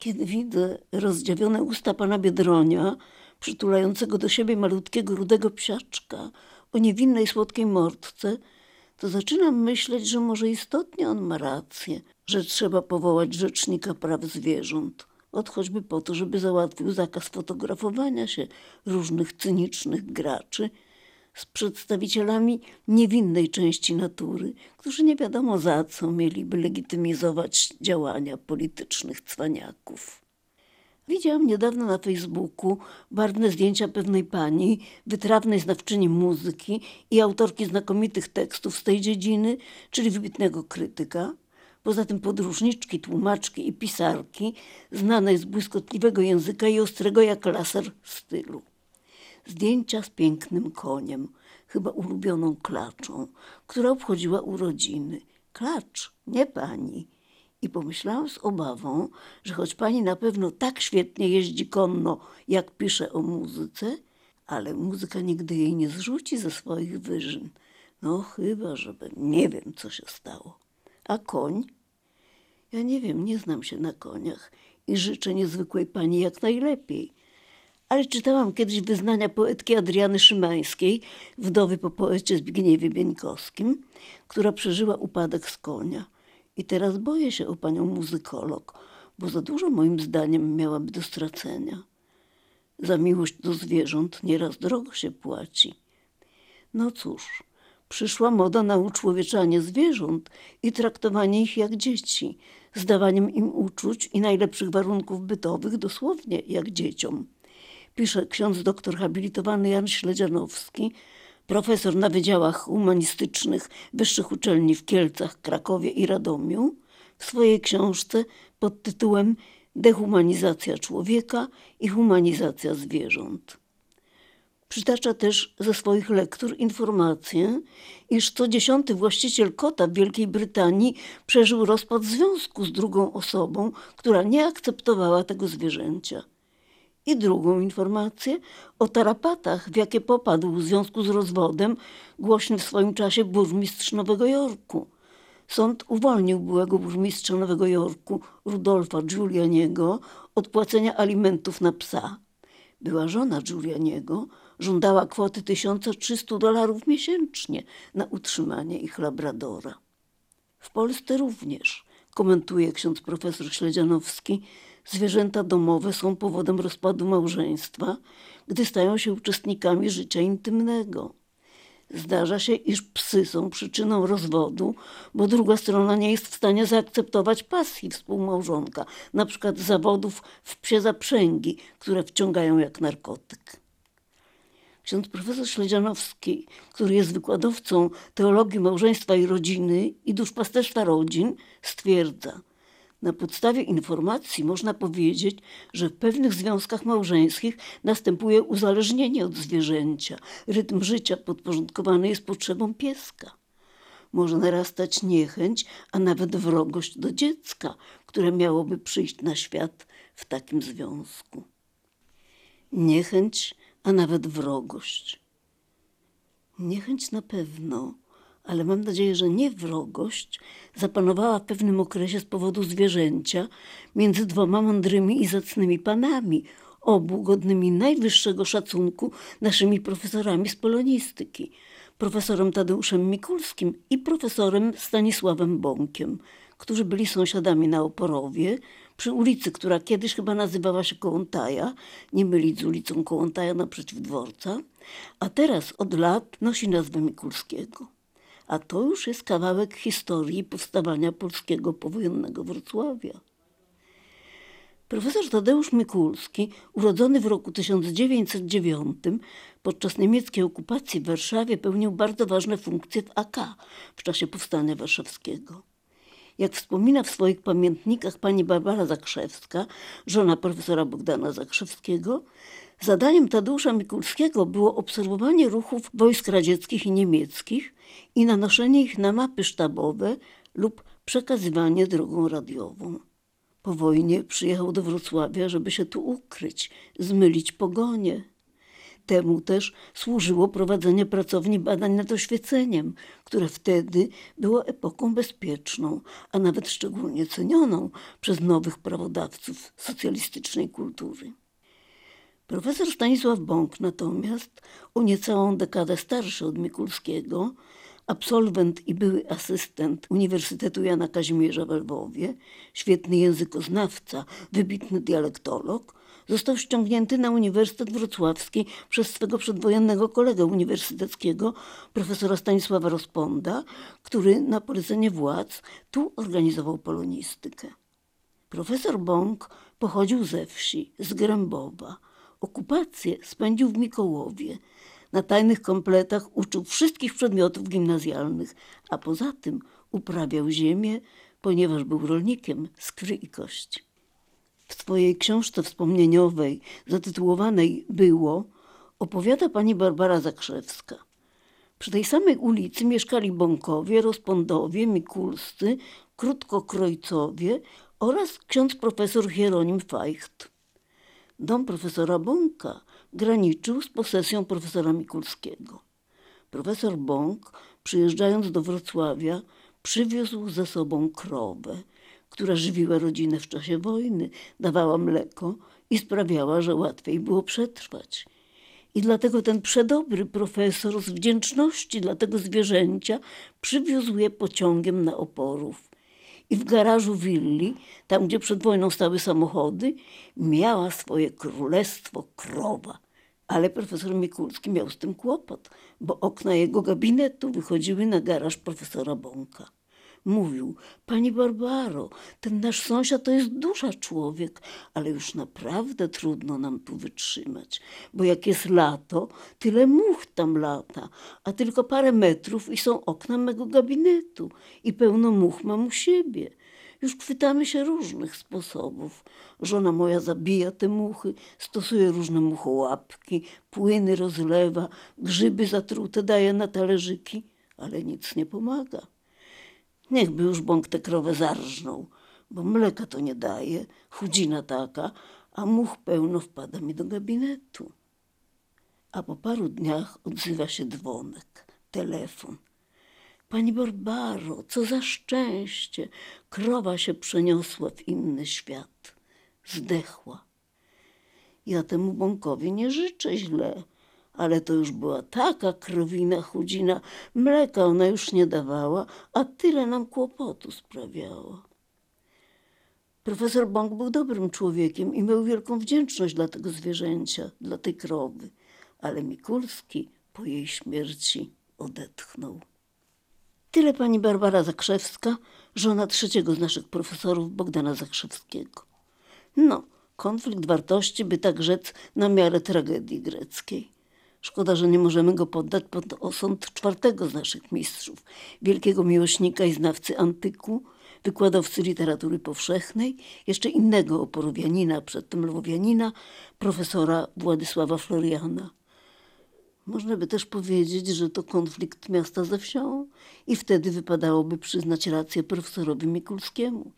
Kiedy widzę rozdziawione usta pana Biedronia, przytulającego do siebie malutkiego rudego psiaczka o niewinnej słodkiej mordce, to zaczynam myśleć, że może istotnie on ma rację, że trzeba powołać rzecznika praw zwierząt. Od choćby po to, żeby załatwił zakaz fotografowania się różnych cynicznych graczy z przedstawicielami niewinnej części natury, którzy nie wiadomo za co mieliby legitymizować działania politycznych cwaniaków. Widziałam niedawno na Facebooku barwne zdjęcia pewnej pani, wytrawnej znawczyni muzyki i autorki znakomitych tekstów z tej dziedziny, czyli wybitnego krytyka. Poza tym podróżniczki, tłumaczki i pisarki, znanej z błyskotliwego języka i ostrego jak laser stylu. Zdjęcia z pięknym koniem, chyba ulubioną klaczą, która obchodziła urodziny. Klacz, nie pani i pomyślałam z obawą, że choć pani na pewno tak świetnie jeździ konno, jak pisze o muzyce, ale muzyka nigdy jej nie zrzuci ze swoich wyżyn. No chyba, żeby nie wiem, co się stało. A koń? Ja nie wiem, nie znam się na koniach i życzę niezwykłej pani jak najlepiej. Ale czytałam kiedyś wyznania poetki Adriany Szymańskiej, wdowy po poecie Zbigniewie Bieńkowskim, która przeżyła upadek z konia – i teraz boję się o panią muzykolog, bo za dużo moim zdaniem miałaby do stracenia. Za miłość do zwierząt nieraz drogo się płaci. No cóż, przyszła moda na uczłowieczanie zwierząt i traktowanie ich jak dzieci, z dawaniem im uczuć i najlepszych warunków bytowych dosłownie jak dzieciom. Pisze ksiądz doktor habilitowany Jan Śledzianowski profesor na wydziałach humanistycznych wyższych uczelni w Kielcach, Krakowie i Radomiu, w swojej książce pod tytułem Dehumanizacja człowieka i humanizacja zwierząt. Przytacza też ze swoich lektur informację, iż co dziesiąty właściciel kota w Wielkiej Brytanii przeżył rozpad związku z drugą osobą, która nie akceptowała tego zwierzęcia. I drugą informację o tarapatach, w jakie popadł w związku z rozwodem głośny w swoim czasie burmistrz Nowego Jorku. Sąd uwolnił byłego burmistrza Nowego Jorku, Rudolfa Giulianiego, od płacenia alimentów na psa. Była żona Giulianiego, żądała kwoty 1300 dolarów miesięcznie na utrzymanie ich labradora. W Polsce również, komentuje ksiądz profesor Śledzianowski, Zwierzęta domowe są powodem rozpadu małżeństwa, gdy stają się uczestnikami życia intymnego. Zdarza się, iż psy są przyczyną rozwodu, bo druga strona nie jest w stanie zaakceptować pasji współmałżonka, na przykład zawodów w psie zaprzęgi, które wciągają jak narkotyk. Ksiądz profesor Śledzianowski, który jest wykładowcą teologii małżeństwa i rodziny i duszpasterstwa rodzin, stwierdza – na podstawie informacji można powiedzieć, że w pewnych związkach małżeńskich następuje uzależnienie od zwierzęcia. Rytm życia podporządkowany jest potrzebom pieska. Może narastać niechęć, a nawet wrogość do dziecka, które miałoby przyjść na świat w takim związku. Niechęć, a nawet wrogość. Niechęć na pewno ale mam nadzieję, że nie wrogość, zapanowała w pewnym okresie z powodu zwierzęcia między dwoma mądrymi i zacnymi panami, obu godnymi najwyższego szacunku naszymi profesorami z polonistyki, profesorem Tadeuszem Mikulskim i profesorem Stanisławem Bąkiem, którzy byli sąsiadami na Oporowie, przy ulicy, która kiedyś chyba nazywała się Kołątaja, nie mylić z ulicą Kołątaja naprzeciw dworca, a teraz od lat nosi nazwę Mikulskiego a to już jest kawałek historii powstawania polskiego powojennego Wrocławia. Profesor Tadeusz Mikulski, urodzony w roku 1909, podczas niemieckiej okupacji w Warszawie pełnił bardzo ważne funkcje w AK w czasie Powstania Warszawskiego. Jak wspomina w swoich pamiętnikach pani Barbara Zakrzewska, żona profesora Bogdana Zakrzewskiego, zadaniem Tadeusza Mikulskiego było obserwowanie ruchów wojsk radzieckich i niemieckich i nanoszenie ich na mapy sztabowe lub przekazywanie drogą radiową. Po wojnie przyjechał do Wrocławia, żeby się tu ukryć, zmylić pogonie. Temu też służyło prowadzenie pracowni badań nad oświeceniem, które wtedy było epoką bezpieczną, a nawet szczególnie cenioną przez nowych prawodawców socjalistycznej kultury. Profesor Stanisław Bąk natomiast, o niecałą dekadę starszy od Mikulskiego, absolwent i były asystent Uniwersytetu Jana Kazimierza w Lwowie, świetny językoznawca, wybitny dialektolog, został ściągnięty na Uniwersytet Wrocławski przez swego przedwojennego kolegę uniwersyteckiego, profesora Stanisława Rozponda, który na polecenie władz tu organizował polonistykę. Profesor Bąk pochodził ze wsi, z Grębowa. Okupację spędził w Mikołowie. Na tajnych kompletach uczył wszystkich przedmiotów gimnazjalnych, a poza tym uprawiał ziemię, ponieważ był rolnikiem z i kości. W swojej książce wspomnieniowej zatytułowanej Było opowiada pani Barbara Zakrzewska. Przy tej samej ulicy mieszkali Bąkowie, Rozpondowie, Mikulscy, Krótkokrojcowie oraz ksiądz profesor Hieronim Feicht. Dom profesora Bąka graniczył z posesją profesora Mikulskiego. Profesor Bąk, przyjeżdżając do Wrocławia, przywiózł ze sobą krowę, która żywiła rodzinę w czasie wojny, dawała mleko i sprawiała, że łatwiej było przetrwać. I dlatego ten przedobry profesor z wdzięczności dla tego zwierzęcia przywiózł je pociągiem na oporów. I w garażu willi, tam gdzie przed wojną stały samochody, miała swoje królestwo krowa. Ale profesor Mikulski miał z tym kłopot, bo okna jego gabinetu wychodziły na garaż profesora Bąka mówił: Pani Barbaro, ten nasz sąsiad to jest dusza człowiek, ale już naprawdę trudno nam tu wytrzymać, bo jak jest lato, tyle much tam lata, a tylko parę metrów i są okna mego gabinetu i pełno much mam u siebie. Już chwytamy się różnych sposobów. Żona moja zabija te muchy, stosuje różne muchołapki, płyny rozlewa, grzyby zatrute daje na talerzyki, ale nic nie pomaga. Niechby już bąk tę krowę zarżnął, bo mleka to nie daje, chudzina taka, a much pełno wpada mi do gabinetu. A po paru dniach odzywa się dzwonek, telefon. Pani Barbaro, co za szczęście! Krowa się przeniosła w inny świat. Zdechła. Ja temu bąkowi nie życzę źle ale to już była taka krowina chudzina, mleka ona już nie dawała, a tyle nam kłopotu sprawiała. Profesor Bąk był dobrym człowiekiem i miał wielką wdzięczność dla tego zwierzęcia, dla tej krowy, ale Mikulski po jej śmierci odetchnął. Tyle pani Barbara Zakrzewska, żona trzeciego z naszych profesorów Bogdana Zakrzewskiego. No, konflikt wartości, by tak rzec, na miarę tragedii greckiej. Szkoda, że nie możemy go poddać pod osąd czwartego z naszych mistrzów, wielkiego miłośnika i znawcy antyku, wykładowcy literatury powszechnej, jeszcze innego oporowianina, przedtem lwowianina, profesora Władysława Floriana. Można by też powiedzieć, że to konflikt miasta ze wsią i wtedy wypadałoby przyznać rację profesorowi Mikulskiemu.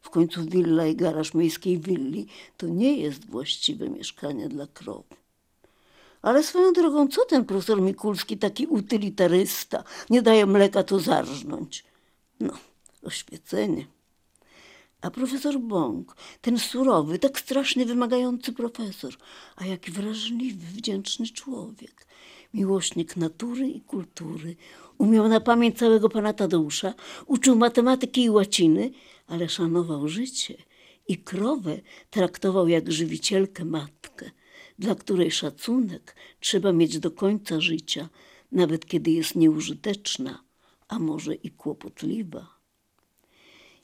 W końcu willa i garaż miejskiej willi to nie jest właściwe mieszkanie dla krowy. Ale swoją drogą, co ten profesor Mikulski, taki utylitarysta, nie daje mleka, to zarżnąć. No, oświecenie. A profesor Bąk, ten surowy, tak strasznie wymagający profesor, a jaki wrażliwy, wdzięczny człowiek. Miłośnik natury i kultury. Umiał na pamięć całego pana Tadeusza, uczył matematyki i łaciny, ale szanował życie i krowę traktował jak żywicielkę matkę dla której szacunek trzeba mieć do końca życia, nawet kiedy jest nieużyteczna, a może i kłopotliwa.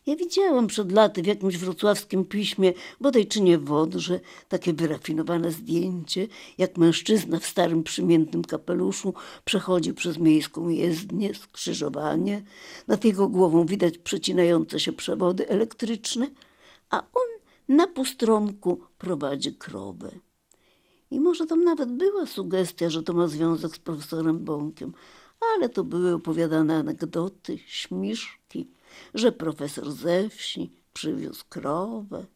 Ja widziałam przed laty w jakimś wrocławskim piśmie, bodaj czy nie Wodrze, takie wyrafinowane zdjęcie, jak mężczyzna w starym przymiętym kapeluszu przechodzi przez miejską jezdnię, skrzyżowanie. Nad jego głową widać przecinające się przewody elektryczne, a on na pustronku prowadzi krowę. I może tam nawet była sugestia, że to ma związek z profesorem Bąkiem, ale to były opowiadane anegdoty, śmiszki, że profesor ze wsi przywiózł krowę.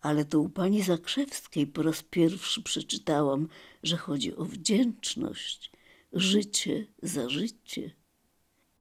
ale to u pani Zakrzewskiej po raz pierwszy przeczytałam, że chodzi o wdzięczność, życie za życie.